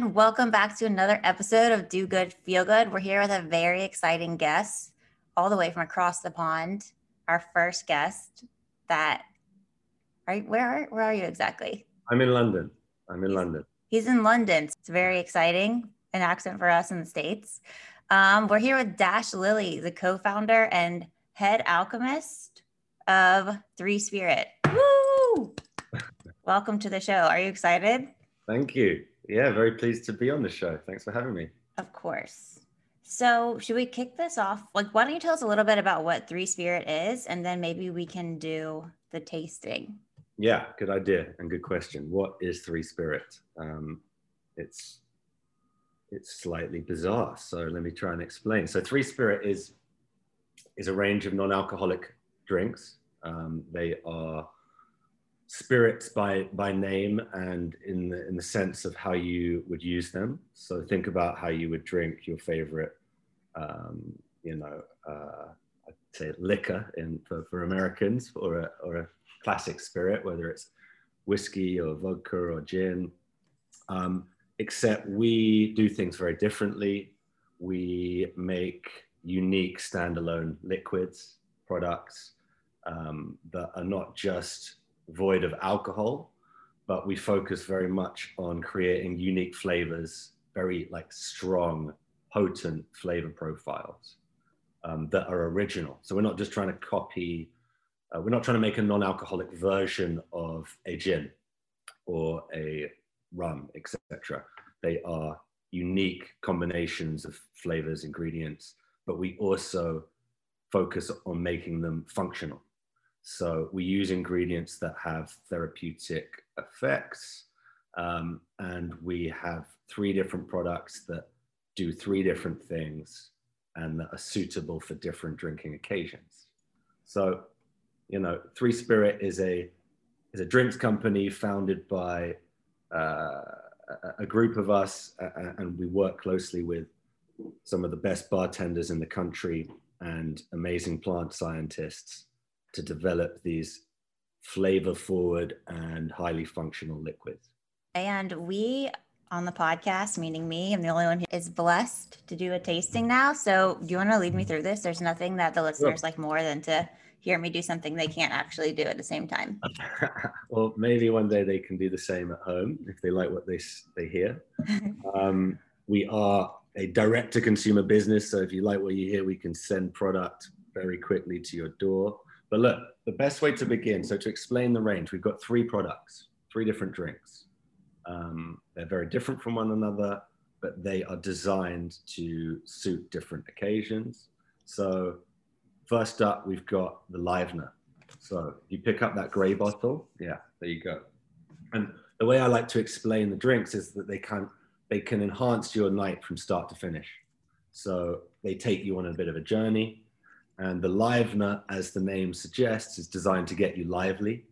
Everyone. Welcome back to another episode of Do Good, Feel Good. We're here with a very exciting guest, all the way from across the pond. Our first guest that, right? Where are, where are you exactly? I'm in London. I'm in London. He's in London. It's very exciting, an accent for us in the States. Um, we're here with Dash Lilley, the co founder and head alchemist of Three Spirit. Woo! Welcome to the show. Are you excited? Thank you. Yeah, very pleased to be on the show. Thanks for having me. Of course. So, should we kick this off? Like, why don't you tell us a little bit about what Three Spirit is, and then maybe we can do the tasting. Yeah, good idea and good question. What is Three Spirit? Um, it's it's slightly bizarre, so let me try and explain. So, Three Spirit is is a range of non-alcoholic drinks. Um, they are spirits by by name and in the in the sense of how you would use them. So think about how you would drink your favorite, um, you know, uh, I'd say liquor in for, for Americans or a or a classic spirit, whether it's whiskey or vodka or gin. Um, except we do things very differently. We make unique standalone liquids products um, that are not just void of alcohol, but we focus very much on creating unique flavors, very like strong, potent flavor profiles um, that are original. So we're not just trying to copy, uh, we're not trying to make a non-alcoholic version of a gin or a rum, etc. They are unique combinations of flavors, ingredients, but we also focus on making them functional. So we use ingredients that have therapeutic effects. Um, and we have three different products that do three different things and that are suitable for different drinking occasions. So, you know, Three Spirit is a is a drinks company founded by uh, a group of us, and we work closely with some of the best bartenders in the country and amazing plant scientists to develop these flavor forward and highly functional liquids. And we on the podcast, meaning me, I'm the only one who is blessed to do a tasting now. So, do you want to lead me through this? There's nothing that the listeners like more than to hear me do something they can't actually do at the same time. well, maybe one day they can do the same at home if they like what they they hear. um, we are a direct to consumer business, so if you like what you hear, we can send product very quickly to your door. But look, the best way to begin, so to explain the range, we've got three products, three different drinks. Um, they're very different from one another, but they are designed to suit different occasions. So, first up, we've got the Livener. So, you pick up that gray bottle. Yeah, there you go. And the way I like to explain the drinks is that they can they can enhance your night from start to finish. So they take you on a bit of a journey. And the Livener, as the name suggests, is designed to get you lively.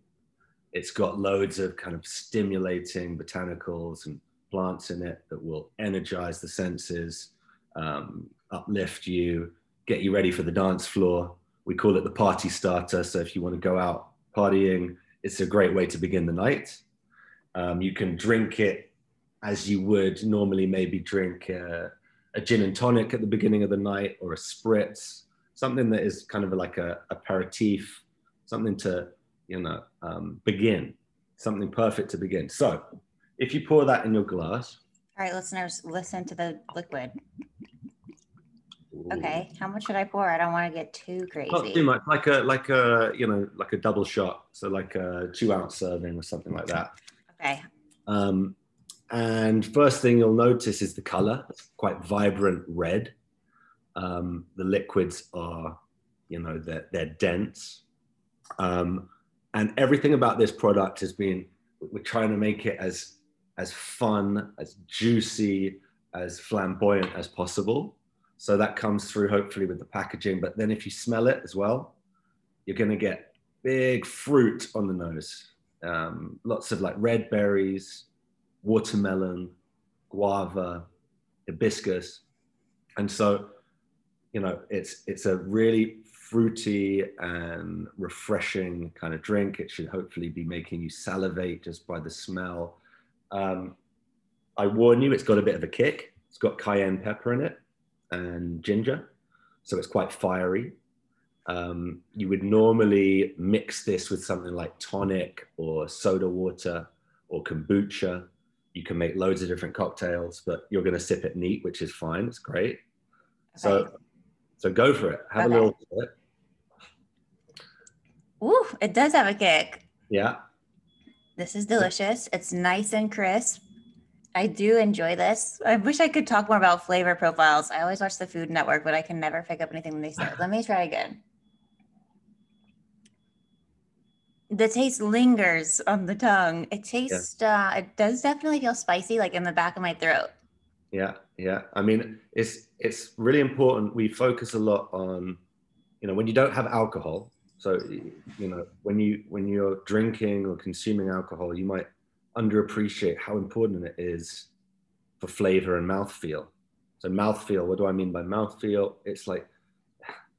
It's got loads of kind of stimulating botanicals and plants in it that will energize the senses, um, uplift you, get you ready for the dance floor. We call it the party starter. So if you want to go out partying, it's a great way to begin the night. Um, you can drink it as you would normally maybe drink a, a gin and tonic at the beginning of the night or a spritz something that is kind of like a aperitif, something to, you know, um, begin, something perfect to begin. So if you pour that in your glass. All right, listeners, listen to the liquid. Okay, how much should I pour? I don't want to get too crazy. Not too much, like a like a you know like a double shot, so like a two ounce serving or something like that. Okay. Um, and first thing you'll notice is the color. It's quite vibrant red. Um, the liquids are, you know, they're, they're dense. Um, and everything about this product has been, we're trying to make it as, as fun, as juicy, as flamboyant as possible. So that comes through hopefully with the packaging. But then if you smell it as well, you're going to get big fruit on the nose. Um, lots of like red berries, watermelon, guava, hibiscus. And so you know, it's it's a really fruity and refreshing kind of drink. It should hopefully be making you salivate just by the smell. Um, I warn you, it's got a bit of a kick. It's got cayenne pepper in it and ginger, so it's quite fiery. Um, you would normally mix this with something like tonic or soda water or kombucha. You can make loads of different cocktails, but you're going to sip it neat, which is fine. It's great. Okay. so go for it. Have Okay. a little sip. Ooh, it does have a kick. Yeah. This is delicious. It's nice and crisp. I do enjoy this. I wish I could talk more about flavor profiles. I always watch the Food Network, but I can never pick up anything when they say. Let me try again. The taste lingers on the tongue. It tastes, uh, it does definitely feel spicy, like in the back of my throat. Yeah, yeah. I mean, it's it's really important. We focus a lot on, you know, when you don't have alcohol. So, you know, when you when you're drinking or consuming alcohol, you might underappreciate how important it is for flavor and mouthfeel. So, mouthfeel. What do I mean by mouthfeel? It's like,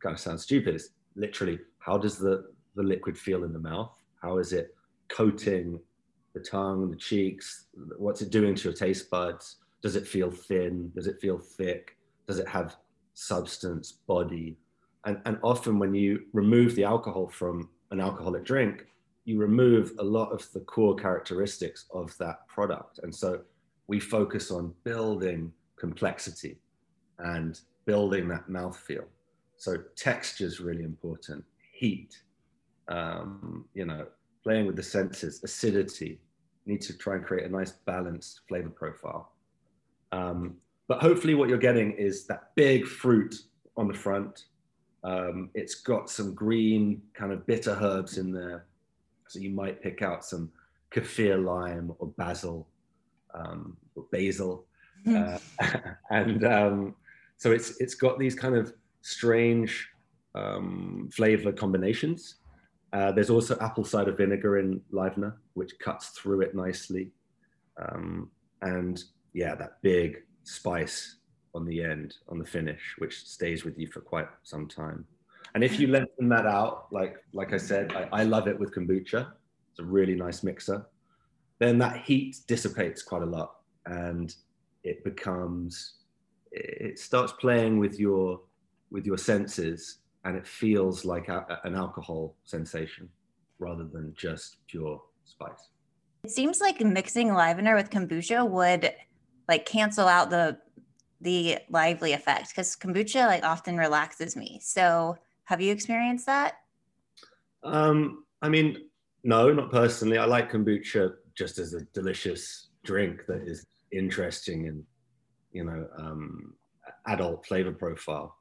kind of sounds stupid. It's literally how does the the liquid feel in the mouth? How is it coating the tongue, the cheeks? What's it doing to your taste buds? Does it feel thin? Does it feel thick? Does it have substance, body? And, and often when you remove the alcohol from an alcoholic drink, you remove a lot of the core characteristics of that product. And so we focus on building complexity and building that mouthfeel. So texture is really important, heat, um, you know, playing with the senses, acidity. You need to try and create a nice balanced flavor profile. Um, but hopefully, what you're getting is that big fruit on the front. Um, it's got some green kind of bitter herbs in there. So you might pick out some kaffir lime or basil um, or basil. Uh, and um, so it's it's got these kind of strange um, flavor combinations. Uh, there's also apple cider vinegar in Livener, which cuts through it nicely. Um, and yeah, that big spice on the end, on the finish, which stays with you for quite some time. And if you lengthen that out, like like I said, I, I love it with kombucha. It's a really nice mixer. Then that heat dissipates quite a lot, and it becomes it starts playing with your with your senses, and it feels like a, an alcohol sensation rather than just pure spice. It seems like mixing Livener with kombucha would like cancel out the the lively effect because kombucha like often relaxes me. So have you experienced that? Um, I mean, no, not personally. I like kombucha just as a delicious drink that is interesting and you know um, adult flavor profile.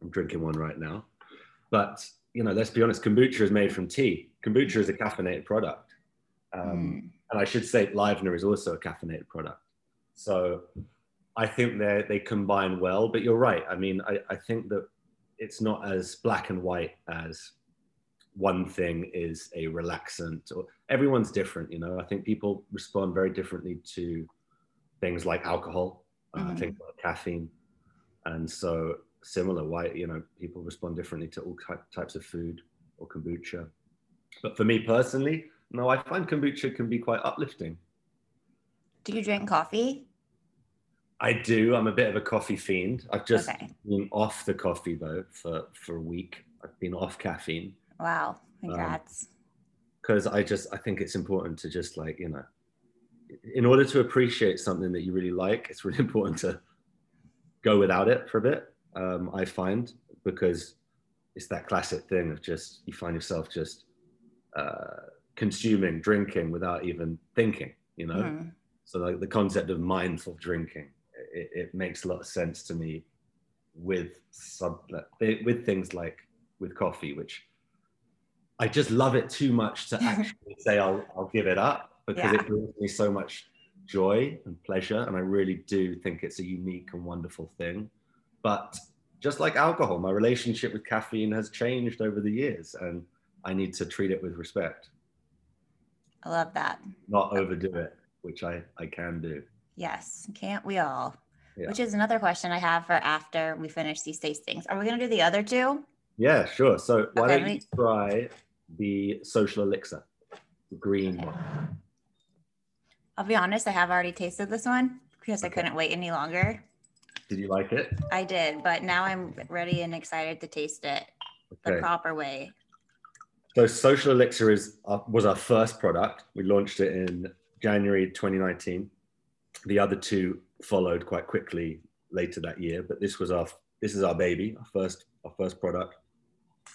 I'm drinking one right now, but you know, let's be honest. Kombucha is made from tea. Kombucha is a caffeinated product, um, Mm. and I should say Livener is also a caffeinated product. So I think they they combine well. But you're right. I mean, I, I think that it's not as black and white as one thing is a relaxant or everyone's different you know i think people respond very differently to things like alcohol uh, Mhm. things like caffeine and so similar why you know people respond differently to all ty- types of food or kombucha but for me personally no i find kombucha can be quite uplifting Do you drink coffee? I do i'm a bit of a coffee fiend i've just Okay. been off the coffee though for for a week i've been off caffeine Wow. Congrats. because I just I think it's important to just like you know, in order to appreciate something that you really like, it's really important to go without it for a bit. Um, I find because it's that classic thing of just you find yourself just uh, consuming, drinking without even thinking. You know, Mhm. so like the concept of mindful drinking, it, it makes a lot of sense to me with sub with things like with coffee, which I just love it too much to actually say I'll I'll give it up because Yeah. it brings me so much joy and pleasure, and I really do think it's a unique and wonderful thing. But just like alcohol, my relationship with caffeine has changed over the years, and I need to treat it with respect, I love that. not overdo it, which I I can do. Yes. Can't we all? Yeah. Which is another question I have for after we finish these tastings. Are we going to do the other two? Yeah, sure. So why Okay, don't you try the social elixir, the green Okay. one? I'll be honest, I have already tasted this one because I couldn't wait any longer. Did you like it? I did, but now I'm ready and excited to taste it the proper way. So Social Elixir is uh, was our first product. We launched it in January 2019. The other two followed quite quickly later that year, but this was our this is our baby, our first our first product.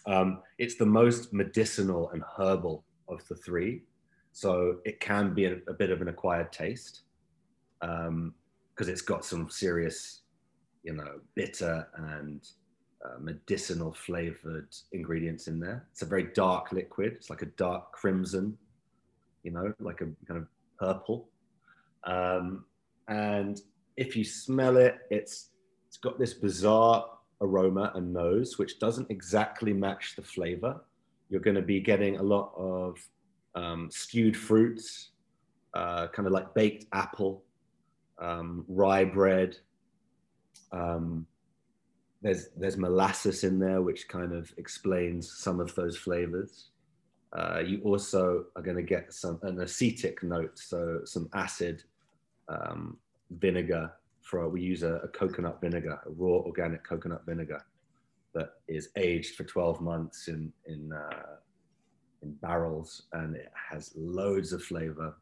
Um, it's the most medicinal and herbal of the three, so it can be a, a bit of an acquired taste because it's got some serious, you know, bitter and uh, medicinal flavored ingredients in there. It's a very dark liquid. It's like a dark crimson, you know, like a kind of purple. Um, and if you smell it, it's it's got this bizarre aroma and nose, which doesn't exactly match the flavor. You're going to be getting a lot of um, stewed fruits, uh, kind of like baked apple, um, rye bread. Um, there's there's molasses in there, which kind of explains some of those flavors. Uh, you also are going to get some an acetic note, so some acid um, vinegar. For we use a, a coconut vinegar, a raw organic coconut vinegar that is aged for 12 months in in uh, in barrels, and it has loads of flavor.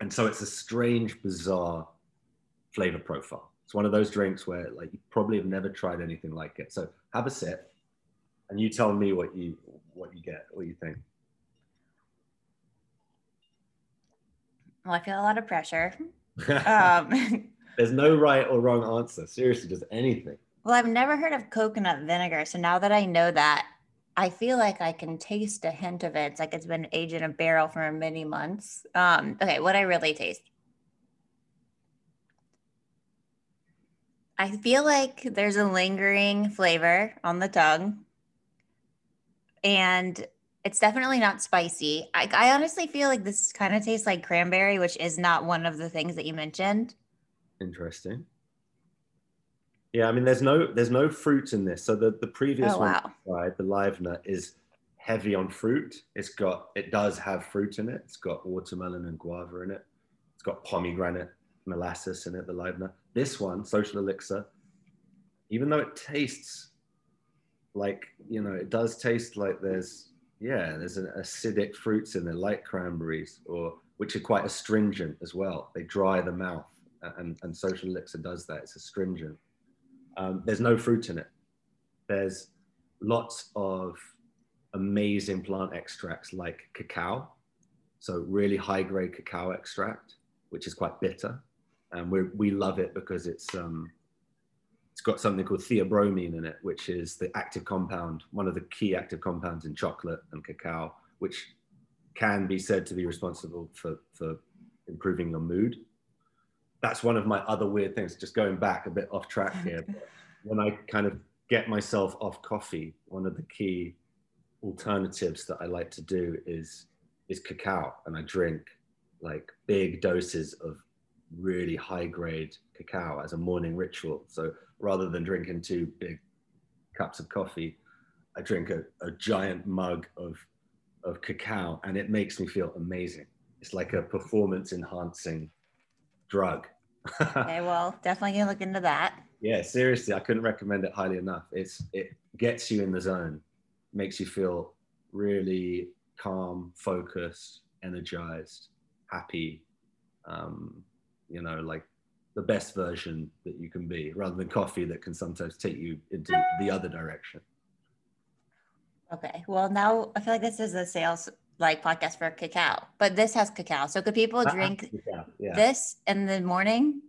And so it's a strange, bizarre flavor profile. It's one of those drinks where like you probably have never tried anything like it. So have a sip, and you tell me what you what you get, what you think. Well, I feel a lot of pressure. Um, There's no right or wrong answer. Seriously, just anything. well, I've never heard of coconut vinegar. So now that I know that, I feel like I can taste a hint of it. It's like it's been aged in a barrel for many months. Um, okay, what I really taste. I feel like there's a lingering flavor on the tongue. And it's definitely not spicy. I, I honestly feel like this kind of tastes like cranberry, which is not one of the things that you mentioned. Interesting. Yeah, I mean, there's no there's no fruit in this. So the the previous Oh, one, wow. right, the Livener is heavy on fruit. It's got it does have fruit in it. It's got watermelon and guava in it. It's got pomegranate molasses in it. The Livener. This one, social elixir, even though it tastes like you know, it does taste like there's yeah, there's an acidic fruits in there, like cranberries, or which are quite astringent as well. They dry the mouth, and and social elixir does that. It's astringent. Um, there's no fruit in it. There's lots of amazing plant extracts like cacao, so really high grade cacao extract, which is quite bitter, and we we love it because it's um, it's got something called theobromine in it, which is the active compound, one of the key active compounds in chocolate and cacao, which can be said to be responsible for, for improving your mood. That's one of my other weird things, just going back a bit off track here. when I kind of get myself off coffee, one of the key alternatives that I like to do is is cacao, and I drink like big doses of really high grade cacao as a morning ritual. So rather than drinking two big cups of coffee, I drink a, a giant mug of of cacao, and it makes me feel amazing. It's like a performance enhancing drug. Okay, well, definitely gonna look into that. Yeah, seriously, I couldn't recommend it highly enough. It's it gets you in the zone, makes you feel really calm, focused, energized, happy. Um, you know, like the best version that you can be, rather than coffee that can sometimes take you into the other direction. Okay. Well, now I feel like this is a sales like podcast for cacao, but this has cacao. So could people drink Yeah, yeah. this in the morning?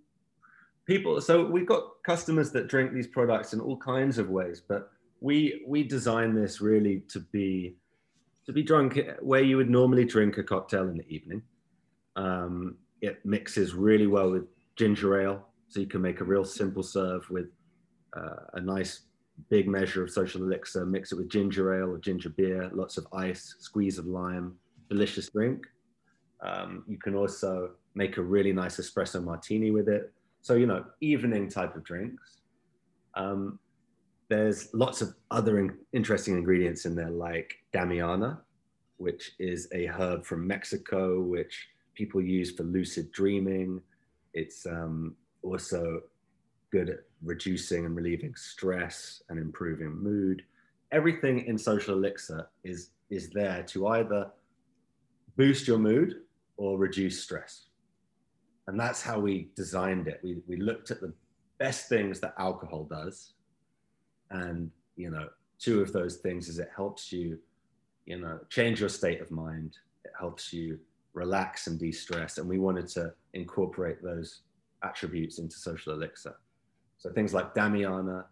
people so we've got customers that drink these products in all kinds of ways but we we design this really to be to be drunk where you would normally drink a cocktail in the evening um, it mixes really well with ginger ale so you can make a real simple serve with uh, a nice big measure of social elixir mix it with ginger ale or ginger beer lots of ice squeeze of lime delicious drink. Um, you can also make a really nice espresso martini with it. So you know evening type of drinks. Um, there's lots of other in- interesting ingredients in there, like Damiana, which is a herb from Mexico, which people use for lucid dreaming. It's um, also good at reducing and relieving stress and improving mood. Everything in Social Elixir is, is there to either boost your mood or reduce stress. And that's how we designed it. We, we looked at the best things that alcohol does. And, you know, two of those things is it helps you, you know, change your state of mind. It helps you relax and de-stress. And we wanted to incorporate those attributes into social elixir. So things like Damiana,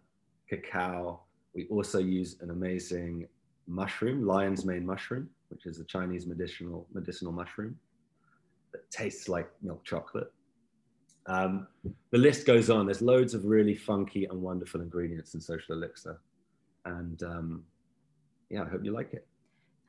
cacao. We also use an amazing mushroom, lion's mane mushroom, which is a Chinese medicinal medicinal mushroom that tastes like milk chocolate. Um, the list goes on. There's loads of really funky and wonderful ingredients in Social Elixir, and um, yeah, I hope you like it.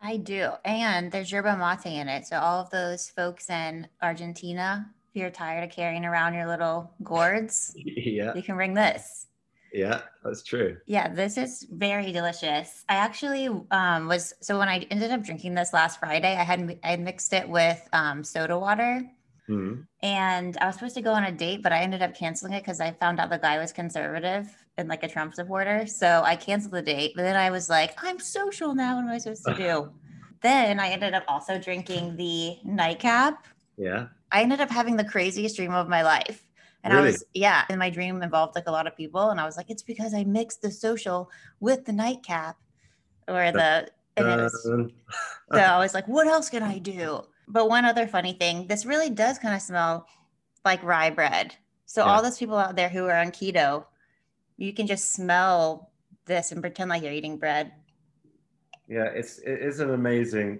I do, and there's yerba mate in it. So all of those folks in Argentina, if you're tired of carrying around your little gourds, yeah, you can bring this. Yeah, that's true. Yeah, this is very delicious. I actually um, was so when I ended up drinking this last Friday, I had I had mixed it with um, soda water, mm-hmm. and I was supposed to go on a date, but I ended up canceling it because I found out the guy was conservative and like a Trump supporter. So I canceled the date. But then I was like, I'm social now. What am I supposed to do? then I ended up also drinking the nightcap. Yeah. I ended up having the craziest dream of my life. And Really? I was, yeah, and my dream involved like a lot of people. And I was like, it's because I mixed the social with the nightcap or the, and it was, so I was like, what else can I do? But one other funny thing, this really does kind of smell like rye bread. So Yeah. all those people out there who are on keto, you can just smell this and pretend like you're eating bread. yeah, it's it is an amazing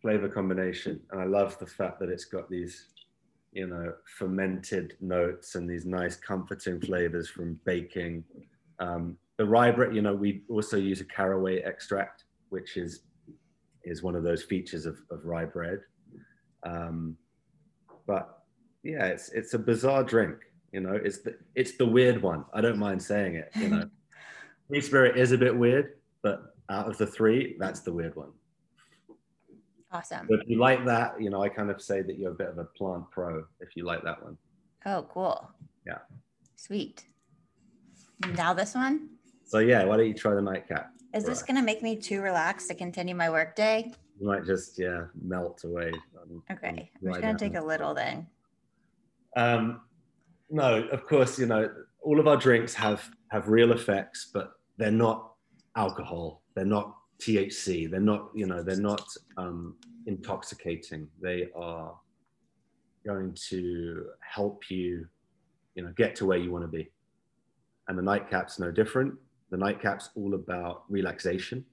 flavor combination, and I love the fact that it's got these, you know, fermented notes and these nice comforting flavors from baking. Um, the rye bread, you know, we also use a caraway extract, which is is one of those features of, of rye bread. Um, but yeah, it's it's a bizarre drink. You know, it's the it's the weird one. I don't mind saying it. You know, Three Spirit is a bit weird, but out of the three, that's the weird one. Awesome. But if you like that, you know, I kind of say that you're a bit of a plant pro if you like that one. Oh, cool. Yeah. Sweet. Now this one. So yeah, why don't you try the nightcap? Is this Right. to make me too relaxed to continue my workday? You might just yeah melt away. Okay. I'm just going to down. take a little then. Um, no, of course, you know, all of our drinks have have real effects, but they're not alcohol. They're not THC. They're not, you know, they're not um, intoxicating. They are going to help you, you know, get to where you want to be. And the nightcap's no different. The nightcap's all about relaxation.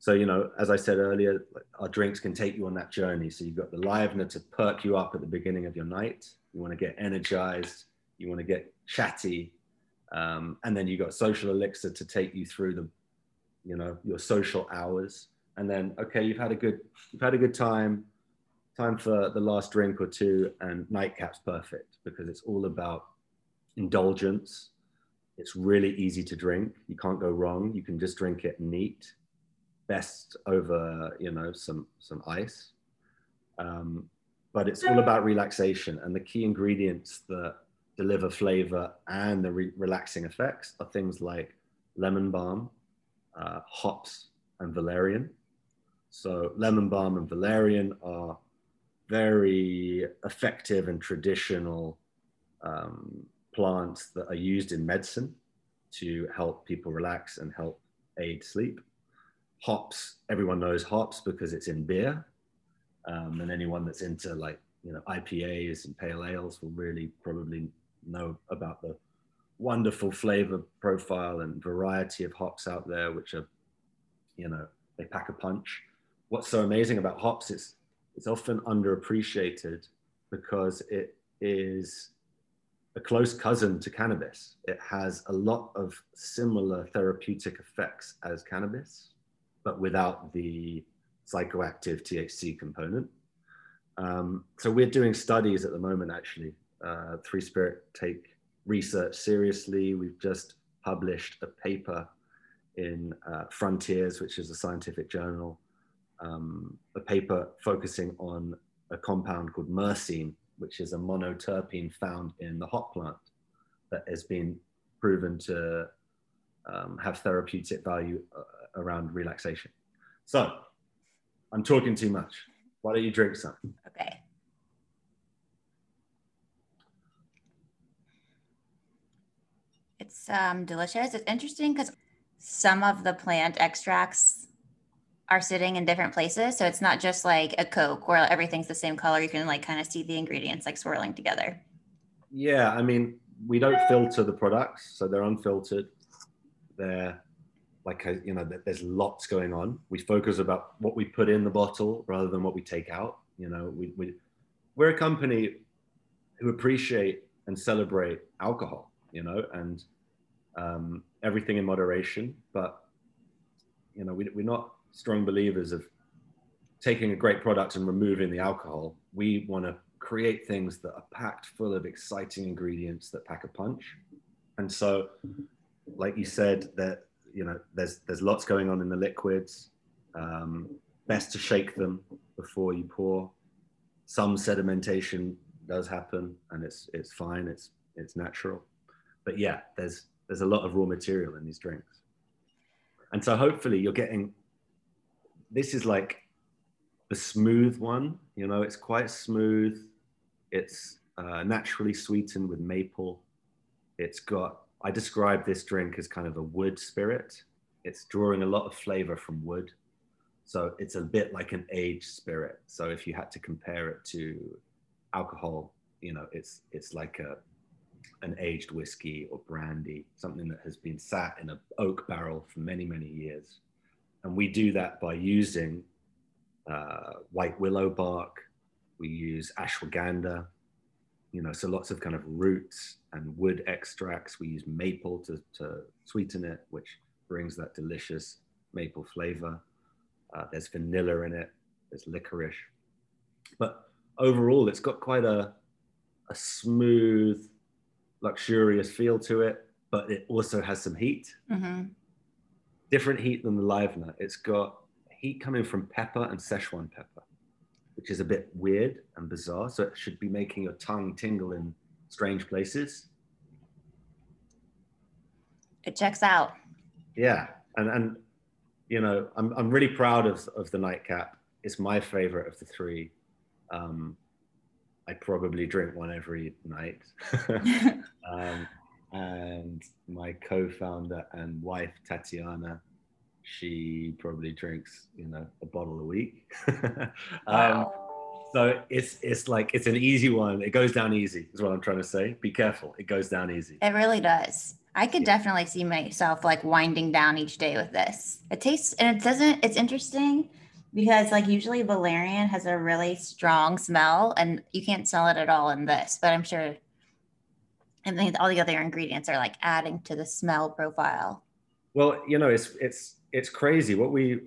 So, you know, as I said earlier, our drinks can take you on that journey. So you've got the Livener to perk you up at the beginning of your night. You want to get energized. You want to get chatty. Um, and then you got social elixir to take you through the, you know, your social hours. And then, okay, you've had a good, you've had a good time. Time for the last drink or two, and nightcap's perfect because it's all about indulgence. It's really easy to drink. You can't go wrong. You can just drink it neat best over you know some some ice um, but it's all about relaxation and the key ingredients that deliver flavor and the re- relaxing effects are things like lemon balm uh, hops and valerian. So lemon balm and valerian are very effective and traditional um, plants that are used in medicine to help people relax and help aid sleep. Hops everyone knows hops because it's in beer um, and anyone that's into like you know ipas and pale ales will really probably know about the wonderful flavor profile and variety of hops out there which are you know they pack a punch. What's so amazing about hops is it's often underappreciated because it is a close cousin to cannabis. It has a lot of similar therapeutic effects as cannabis but without the psychoactive THC component. Um, so we're doing studies at the moment, actually. Uh, Three Spirit take research seriously. We've just published a paper in uh, Frontiers, which is a scientific journal, um, a paper focusing on a compound called myrcene, which is a monoterpene found in the hop plant that has been proven to um, have therapeutic value uh, around relaxation. So I'm talking too much. Why don't you drink some? Okay. It's um, delicious. It's interesting because some of the plant extracts are sitting in different places. So it's not just like a Coke where everything's the same color. You can like kind of see the ingredients like swirling together. Yeah, I mean, we don't filter the products, so they're unfiltered. They're like you know, there's lots going on. We focus about what we put in the bottle rather than what we take out. You know, we, we we're a company who appreciate and celebrate alcohol. You know, and um, everything in moderation. But you know, we, we're not strong believers of taking a great product and removing the alcohol. We want to create things that are packed full of exciting ingredients that pack a punch. And so, like you said, that you know, there's there's lots going on in the liquids. Um, best to shake them before you pour. Some sedimentation does happen, and it's it's fine. It's it's natural. But yeah, there's there's a lot of raw material in these drinks, and so hopefully you're getting. This is like the smooth one. You know, it's quite smooth. It's uh, naturally sweetened with maple. It's got, I describe this drink as kind of a wood spirit. It's drawing a lot of flavor from wood. So it's a bit like an aged spirit. So if you had to compare it to alcohol, you know, it's it's like a an aged whiskey or brandy, something that has been sat in an oak barrel for many, many years. And we do that by using uh, white willow bark, we use ashwagandha, you know, so lots of kind of roots and wood extracts. We use maple to, to sweeten it, which brings that delicious maple flavor. Uh, there's vanilla in it, there's licorice. But overall, it's got quite a, a smooth, luxurious feel to it, but it also has some heat. Mm-hmm. Different heat than the Livener. It's got heat coming from pepper and Szechuan pepper which is a bit weird and bizarre. So it should be making your tongue tingle in strange places. It checks out. Yeah, and and you know, I'm I'm really proud of of the nightcap. It's my favorite of the three. Um, I probably drink one every night. um, and my co-founder and wife Tatiana she probably drinks you know a bottle a week. Um, wow. so it's it's like it's an easy one. It goes down easy is what i'm trying to say. Be careful. It goes down easy. It really does. I could yeah. definitely see myself like winding down each day with this. It tastes and it doesn't it's interesting because like usually valerian has a really strong smell and you can't smell it at all in this but i'm sure I think all the other ingredients are like adding to the smell profile. Well, you know, it's it's it's crazy. What we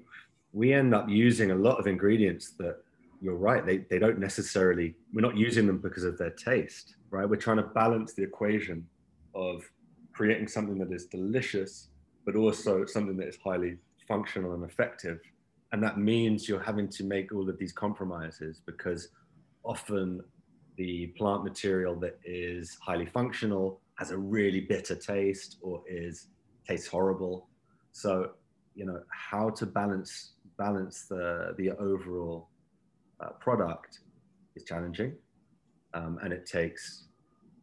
we end up using a lot of ingredients that you're right they, they don't necessarily we're not using them because of their taste right? We're trying to balance the equation of creating something that is delicious but also something that is highly functional and effective. And that means you're having to make all of these compromises because often the plant material that is highly functional has a really bitter taste or is tastes horrible. So you know how to balance balance the the overall uh, product is challenging. Um, and it takes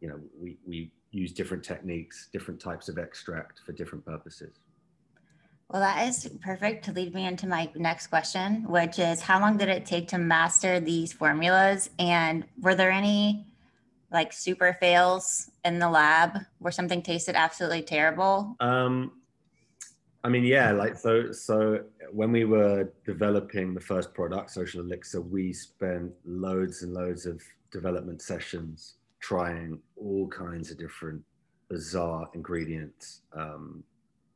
you know we we use different techniques different types of extract for different purposes. Well that is perfect to lead me into my next question which is how long did it take to master these formulas? And were there any like super fails in the lab where something tasted absolutely terrible um I mean, yeah, like so. So when we were developing the first product, Social Elixir, we spent loads and loads of development sessions trying all kinds of different bizarre ingredients. Um,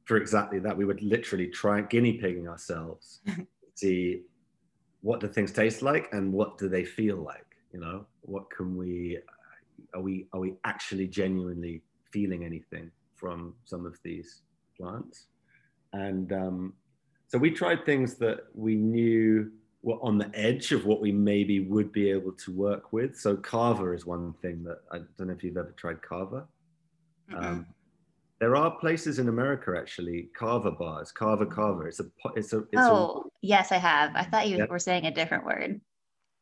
for exactly that, we would literally try guinea pigging ourselves, to see what do things taste like and what do they feel like. You know, what can we? Are we are we actually genuinely feeling anything from some of these plants. And um, so we tried things that we knew were on the edge of what we maybe would be able to work with. So kava is one thing that I don't know if you've ever tried kava. Um, there are places in America actually, kava bars, kava kava. It's a it's a it's oh yes, I have. I thought you Yep. were saying a different word.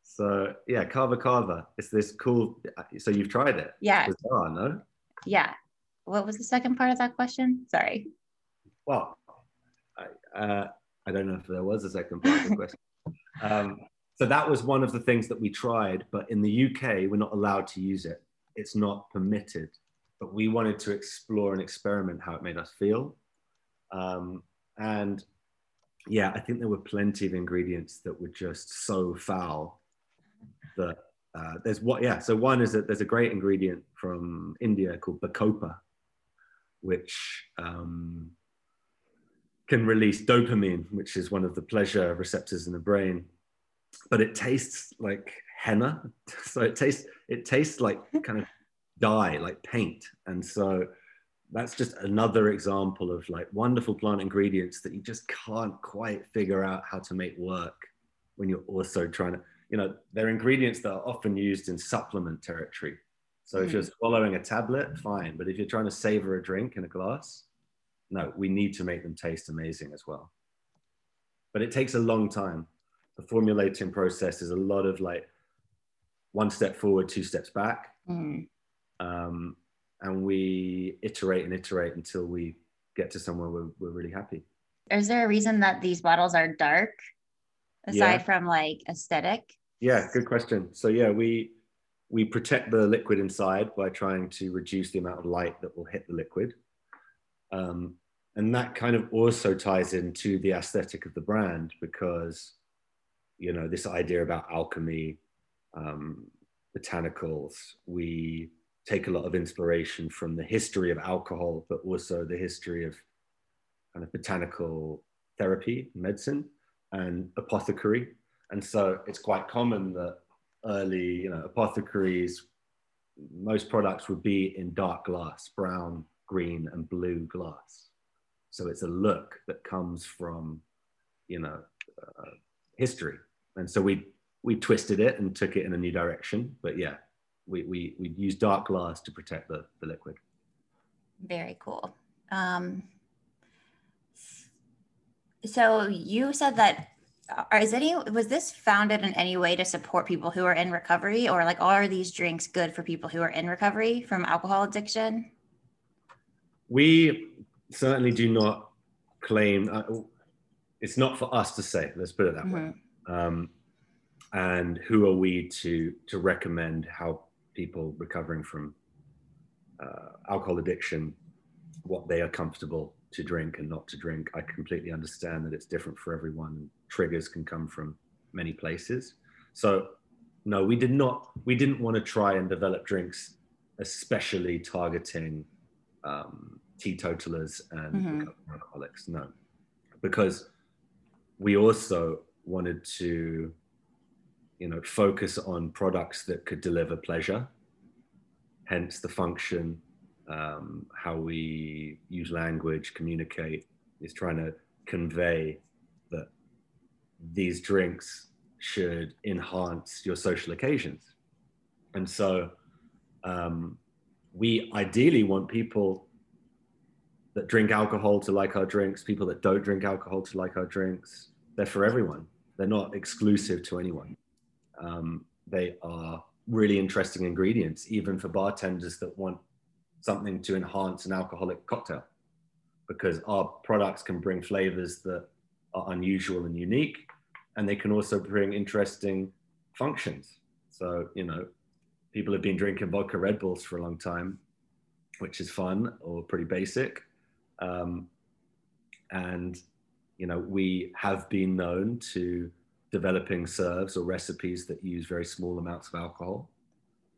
So yeah, kava kava. It's this cool. So you've tried it? Yeah, bizarre, no? yeah. What was the second part of that question? Sorry. Well, I, uh, I don't know if there was a second part of the question. Um, so that was one of the things that we tried, but in the UK, we're not allowed to use it. It's not permitted. But we wanted to explore and experiment how it made us feel. Um, and yeah, I think there were plenty of ingredients that were just so foul uh, there's what, yeah. So one is that there's a great ingredient from India called bacopa, which um, can release dopamine, which is one of the pleasure receptors in the brain. But it tastes like henna, so it tastes it tastes like kind of dye, like paint, and so that's just another example of like wonderful plant ingredients that you just can't quite figure out how to make work when you're also trying to, you know, they're ingredients that are often used in supplement territory. So if you're swallowing a tablet, fine, but if you're trying to savor a drink in a glass, no, we need to make them taste amazing as well. But it takes a long time. The formulating process is a lot of like one step forward, two steps back. Mhm. Um, and we iterate and iterate until we get to somewhere where we're really happy. Is there a reason that these bottles are dark, aside Yeah. from like aesthetic? Yeah, good question. So yeah, we we protect the liquid inside by trying to reduce the amount of light that will hit the liquid. Um, and that kind of also ties into the aesthetic of the brand because you know this idea about alchemy um, botanicals we take a lot of inspiration from the history of alcohol but also the history of kind of botanical therapy medicine and apothecary and so it's quite common that early you know apothecaries most products would be in dark glass brown green and blue glass. So it's a look that comes from you know uh, history. And so we we twisted it and took it in a new direction. But yeah we we, we use dark glass to protect the, the liquid. Very cool. Um, so you said that is any was this founded in any way to support people who are in recovery or like are these drinks good for people who are in recovery from alcohol addiction? we certainly do not claim uh, it's not for us to say let's put it that way Mhm. um, and who are we to to recommend how people recovering from uh, alcohol addiction what they are comfortable to drink and not to drink i completely understand that it's different for everyone triggers can come from many places. So no we did not we didn't want to try and develop drinks especially targeting um, teetotalers and Mhm. alcoholics no. Because we also wanted to you know focus on products that could deliver pleasure. Hence the function um, how we use language communicate is trying to convey that these drinks should enhance your social occasions. And so um, we ideally want people that drink alcohol to like our drinks people that don't drink alcohol to like our drinks. They're for everyone. They're not exclusive to anyone. Um, they are really interesting ingredients, even for bartenders that want something to enhance an alcoholic cocktail, because our products can bring flavors that are unusual and unique, and they can also bring interesting functions. So, you know, people have been drinking vodka Red Bulls for a long time, which is fun or pretty basic. Um, and, you know, we have been known to developing serves or recipes that use very small amounts of alcohol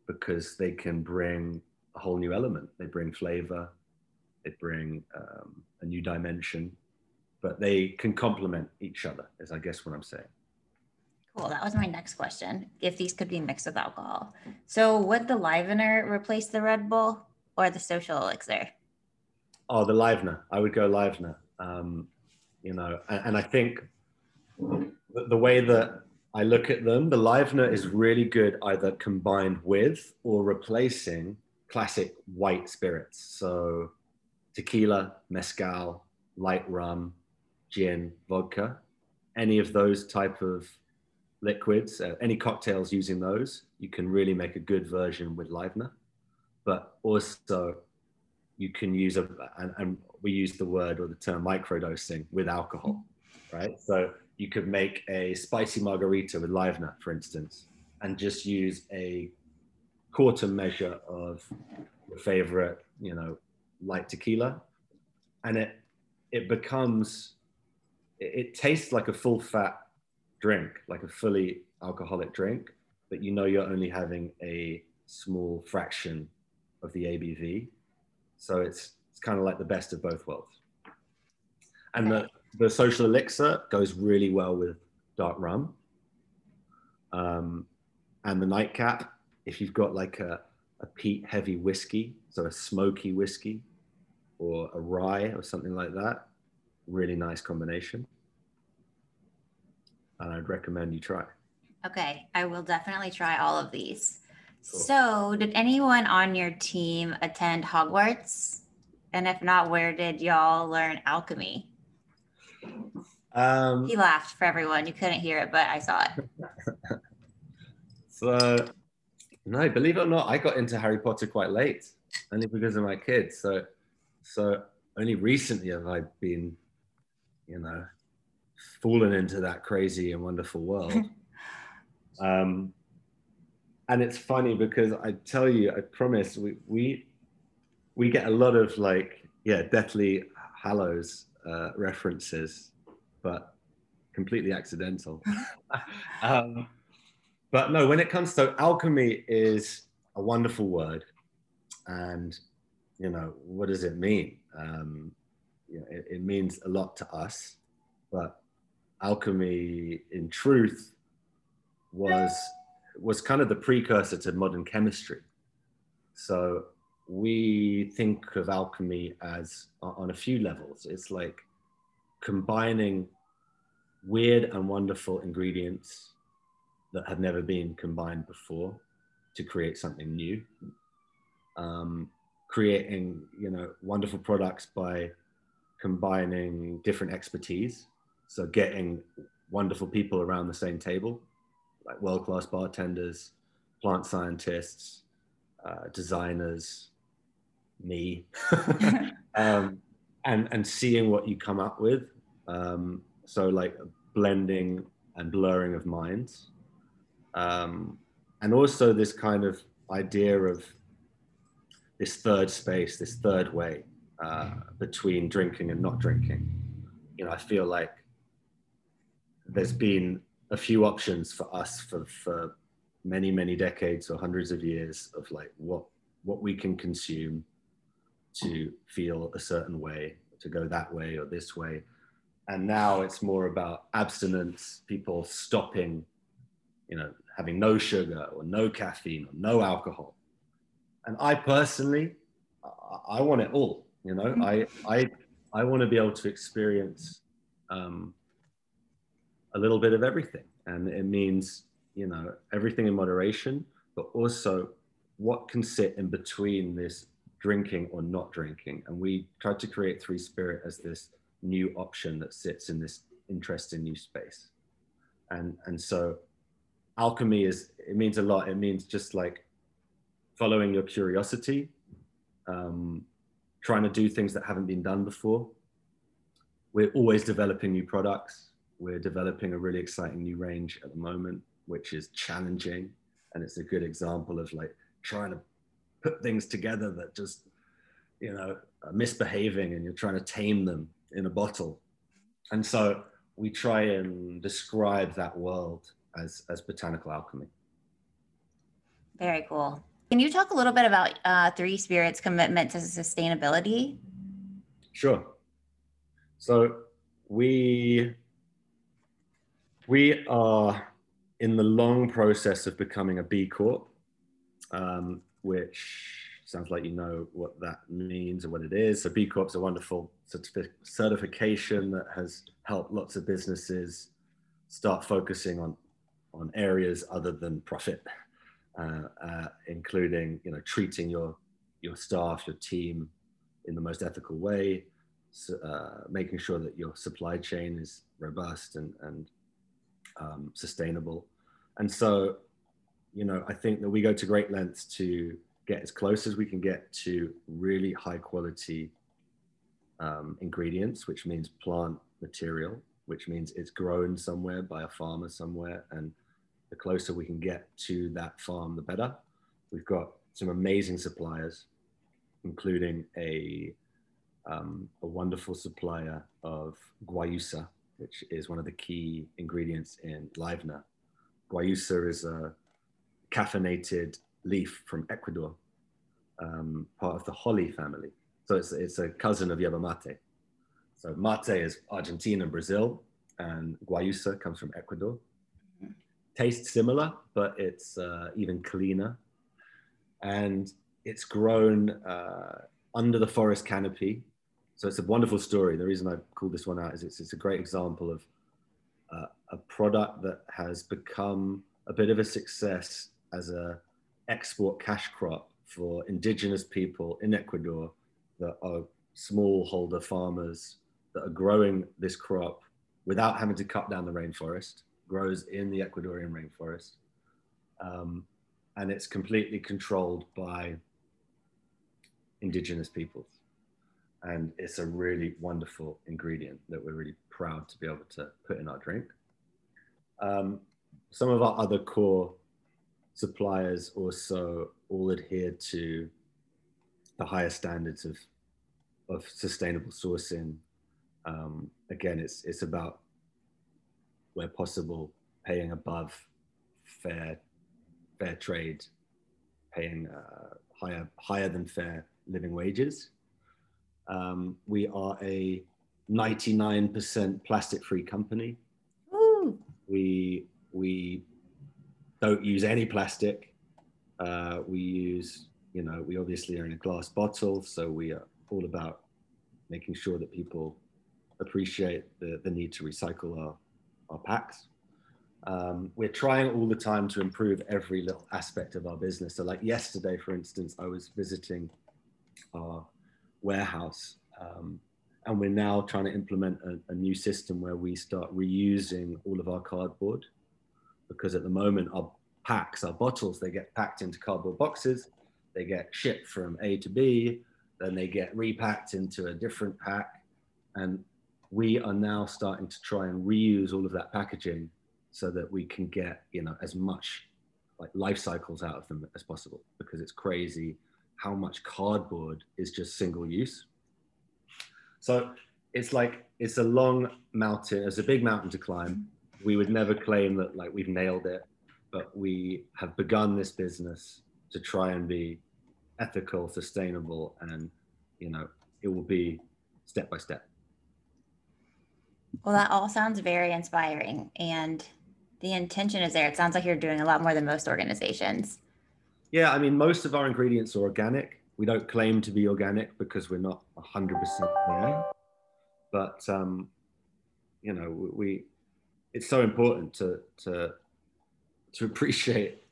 because they can bring a whole new element. They bring flavor, they bring um, a new dimension, but they can complement each other, is I guess what I'm saying. Cool. That was my next question. If these could be mixed with alcohol. So would the livener replace the Red Bull or the social elixir? Oh, the Livener. I would go Livener. Um, you know, and, and I think the, the way that I look at them, the Livener is really good either combined with or replacing classic white spirits. So tequila, mezcal, light rum, gin, vodka, any of those type of liquids, uh, any cocktails using those, you can really make a good version with Livener. But also, you can use a, and, and we use the word or the term microdosing with alcohol, right? So you could make a spicy margarita with Livener, for instance, and just use a quarter measure of your favorite, you know, light tequila, and it it becomes it, tastes like a full fat drink, like a fully alcoholic drink, but you know you're only having a small fraction of the ABV. So it's it's kind of like the best of both worlds. And the, the social elixir goes really well with dark rum. Um, and the nightcap, if you've got like a, a peat heavy whiskey, so a smoky whiskey or a rye or something like that, really nice combination. And I'd recommend you try. Okay, I will definitely try all of these. Cool. So, did anyone on your team attend Hogwarts? And if not, where did y'all learn alchemy? Um, He laughed for everyone. You couldn't hear it, but I saw it. So, no, believe it or not, I got into Harry Potter quite late, only because of my kids. So, so only recently have I been, you know, fallen into that crazy and wonderful world. um, and it's funny because I tell you, I promise, we we we get a lot of like, yeah, Deathly Hallows uh, references, but completely accidental. um, but no, when it comes to alchemy, is a wonderful word, and you know what does it mean? Um, you know, it, it means a lot to us, but alchemy, in truth, was was kind of the precursor to modern chemistry. So we think of alchemy as on a few levels. It's like combining weird and wonderful ingredients that have never been combined before to create something new. Um, creating, you know, wonderful products by combining different expertise. So getting wonderful people around the same table, like world-class bartenders, plant scientists, uh, designers, me, um, and and seeing what you come up with. Um, so like blending and blurring of minds, um, and also this kind of idea of this third space, this third way uh, between drinking and not drinking. You know, I feel like there's been a few options for us for, for many, many decades or hundreds of years of like what what we can consume to feel a certain way, to go that way or this way. And now it's more about abstinence, people stopping, you know, having no sugar or no caffeine or no alcohol. And I personally, I, I want it all. You know, I I I want to be able to experience um, a little bit of everything, and it means you know everything in moderation, but also what can sit in between this drinking or not drinking. And we tried to create Three Spirit as this new option that sits in this interesting new space. And and so alchemy is it means a lot. It means just like following your curiosity, um, trying to do things that haven't been done before. We're always developing new products. We're developing a really exciting new range at the moment, which is challenging. And it's a good example of like trying to put things together that just, you know, are misbehaving and you're trying to tame them in a bottle. And so we try and describe that world as, as botanical alchemy. Very cool. Can you talk a little bit about uh, Three Spirits' commitment to sustainability? Sure. So we we are in the long process of becoming a B Corp, um, which sounds like you know what that means and what it is. So B Corp's a wonderful certifi- certification that has helped lots of businesses start focusing on on areas other than profit, uh, uh, including you know treating your your staff, your team in the most ethical way, so, uh, making sure that your supply chain is robust and and um, sustainable. And so, you know, I think that we go to great lengths to get as close as we can get to really high quality um, ingredients, which means plant material, which means it's grown somewhere by a farmer somewhere. And the closer we can get to that farm, the better. We've got some amazing suppliers, including a, um, a wonderful supplier of guayusa, which is one of the key ingredients in Livener. Guayusa is a caffeinated leaf from Ecuador, um, part of the holly family. So it's, it's a cousin of yerba mate. So mate is Argentina and Brazil, and guayusa comes from Ecuador. Tastes similar, but it's uh, even cleaner. And it's grown uh, under the forest canopy. So it's a wonderful story. The reason I called this one out is it's, it's a great example of uh, a product that has become a bit of a success as a export cash crop for indigenous people in Ecuador that are smallholder farmers that are growing this crop without having to cut down the rainforest, grows in the Ecuadorian rainforest. Um, and it's completely controlled by indigenous peoples. And it's a really wonderful ingredient that we're really proud to be able to put in our drink. Um, some of our other core suppliers also all adhere to the higher standards of of sustainable sourcing. Um, again, it's it's about where possible paying above fair fair trade, paying uh, higher higher than fair living wages. Um, we are a 99% plastic-free company. Woo. We we don't use any plastic. Uh, we use, you know, we obviously are in a glass bottle, so we are all about making sure that people appreciate the, the need to recycle our, our packs. Um, we're trying all the time to improve every little aspect of our business. So, like yesterday, for instance, I was visiting our warehouse, um, and we're now trying to implement a, a new system where we start reusing all of our cardboard because at the moment our packs, our bottles, they get packed into cardboard boxes, they get shipped from A to B, then they get repacked into a different pack. And we are now starting to try and reuse all of that packaging so that we can get, you know, as much like life cycles out of them as possible because it's crazy how much cardboard is just single use. So it's like it's a long mountain, it's a big mountain to climb we would never claim that like we've nailed it, but we have begun this business to try and be ethical, sustainable, and you know, it will be step by step. Well, that all sounds very inspiring. And the intention is there. It sounds like you're doing a lot more than most organizations. Yeah, I mean, most of our ingredients are organic. We don't claim to be organic because we're not 100% there. But, um, you know, we, it's so important to to to appreciate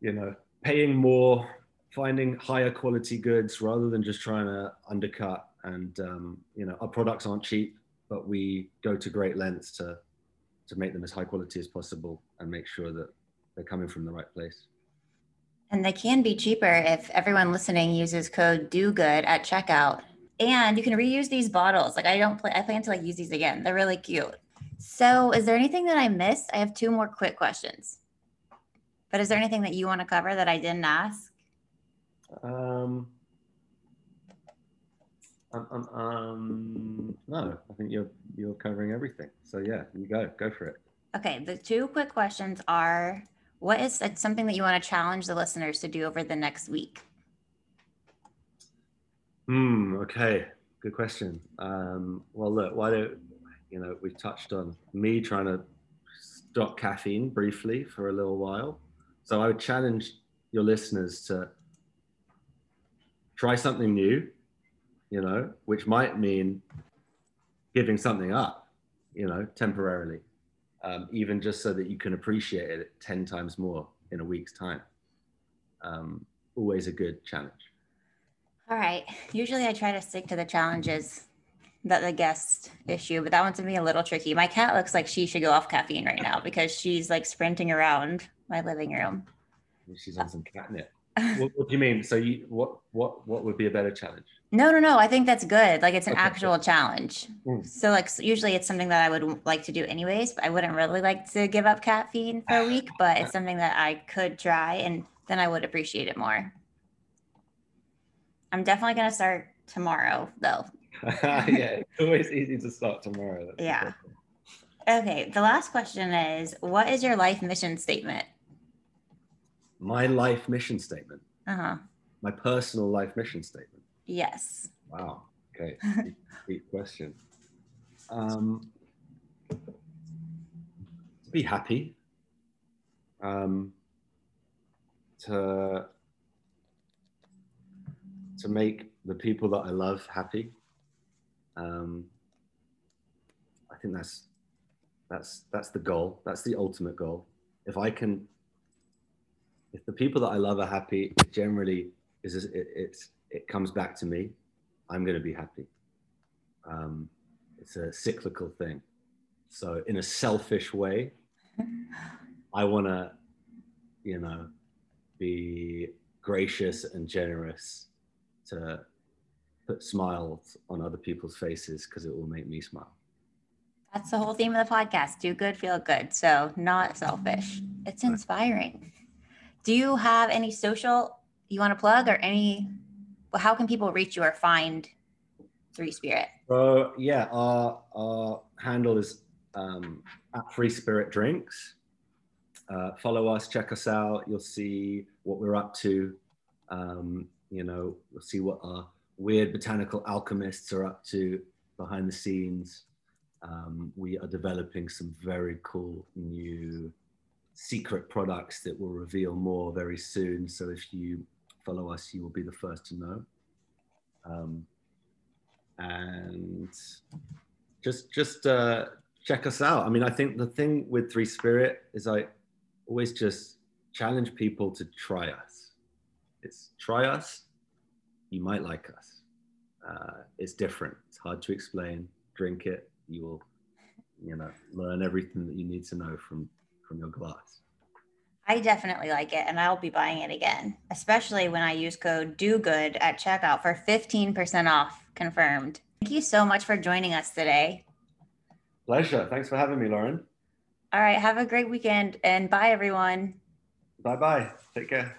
you know paying more finding higher quality goods rather than just trying to undercut and um, you know our products aren't cheap but we go to great lengths to to make them as high quality as possible and make sure that they're coming from the right place and they can be cheaper if everyone listening uses code do good at checkout and you can reuse these bottles like i don't play i plan to like use these again they're really cute so, is there anything that I missed? I have two more quick questions. But is there anything that you want to cover that I didn't ask? Um, um, um, um, no, I think you're you're covering everything. So yeah, you go, go for it. Okay, the two quick questions are: What is something that you want to challenge the listeners to do over the next week? Hmm. Okay. Good question. Um, well, look, why don't you know, we've touched on me trying to stop caffeine briefly for a little while. So I would challenge your listeners to try something new, you know, which might mean giving something up, you know, temporarily, um, even just so that you can appreciate it 10 times more in a week's time. Um, always a good challenge. All right. Usually I try to stick to the challenges that the guest issue, but that one's gonna be a little tricky. My cat looks like she should go off caffeine right now because she's like sprinting around my living room. She's on some catnip. what, what do you mean? So you what what what would be a better challenge? No, no, no. I think that's good. Like it's an Okay. actual challenge. Mm. So like s- usually it's something that I would like to do anyways, but I wouldn't really like to give up caffeine for a week, but it's something that I could try and then I would appreciate it more. I'm definitely going to start tomorrow though. yeah, it's always easy to start tomorrow. That's Yeah. Okay, the last question is what is your life mission statement? My life mission statement. Uh-huh. My personal life mission statement. Yes. Wow. Okay. Deep question. Um, to be happy. Um, to to make the people that I love happy. Um, I think that's that's that's the goal. That's the ultimate goal. If I can, if the people that I love are happy, it generally is it, it's it comes back to me. I'm going to be happy. Um, it's a cyclical thing. So in a selfish way, I want to, you know, be gracious and generous to put smiles on other people's faces because it will make me smile. That's the whole theme of the podcast. Do good, feel good. So, not selfish. It's inspiring. Do you have any social you want to plug or any well, how can people reach you or find Three Spirit? So yeah, our our handle is um, at Three Spirit Drinks. Uh, follow us, check us out. You'll see what we're up to. Um, you know, you'll see what our weird botanical alchemists are up to behind the scenes. Um, we are developing some very cool new secret products that will reveal more very soon. So if you follow us, you will be the first to know. Um, and just just uh, check us out. I mean, I think the thing with Three Spirit is I always just challenge people to try us. It's try us, you might like us. Uh, it's different. It's hard to explain. Drink it, you will, you know, learn everything that you need to know from from your glass. I definitely like it and I'll be buying it again, especially when I use code do good at checkout for 15% off confirmed. Thank you so much for joining us today. Pleasure. Thanks for having me, Lauren. All right, have a great weekend and bye everyone. Bye bye. Take care.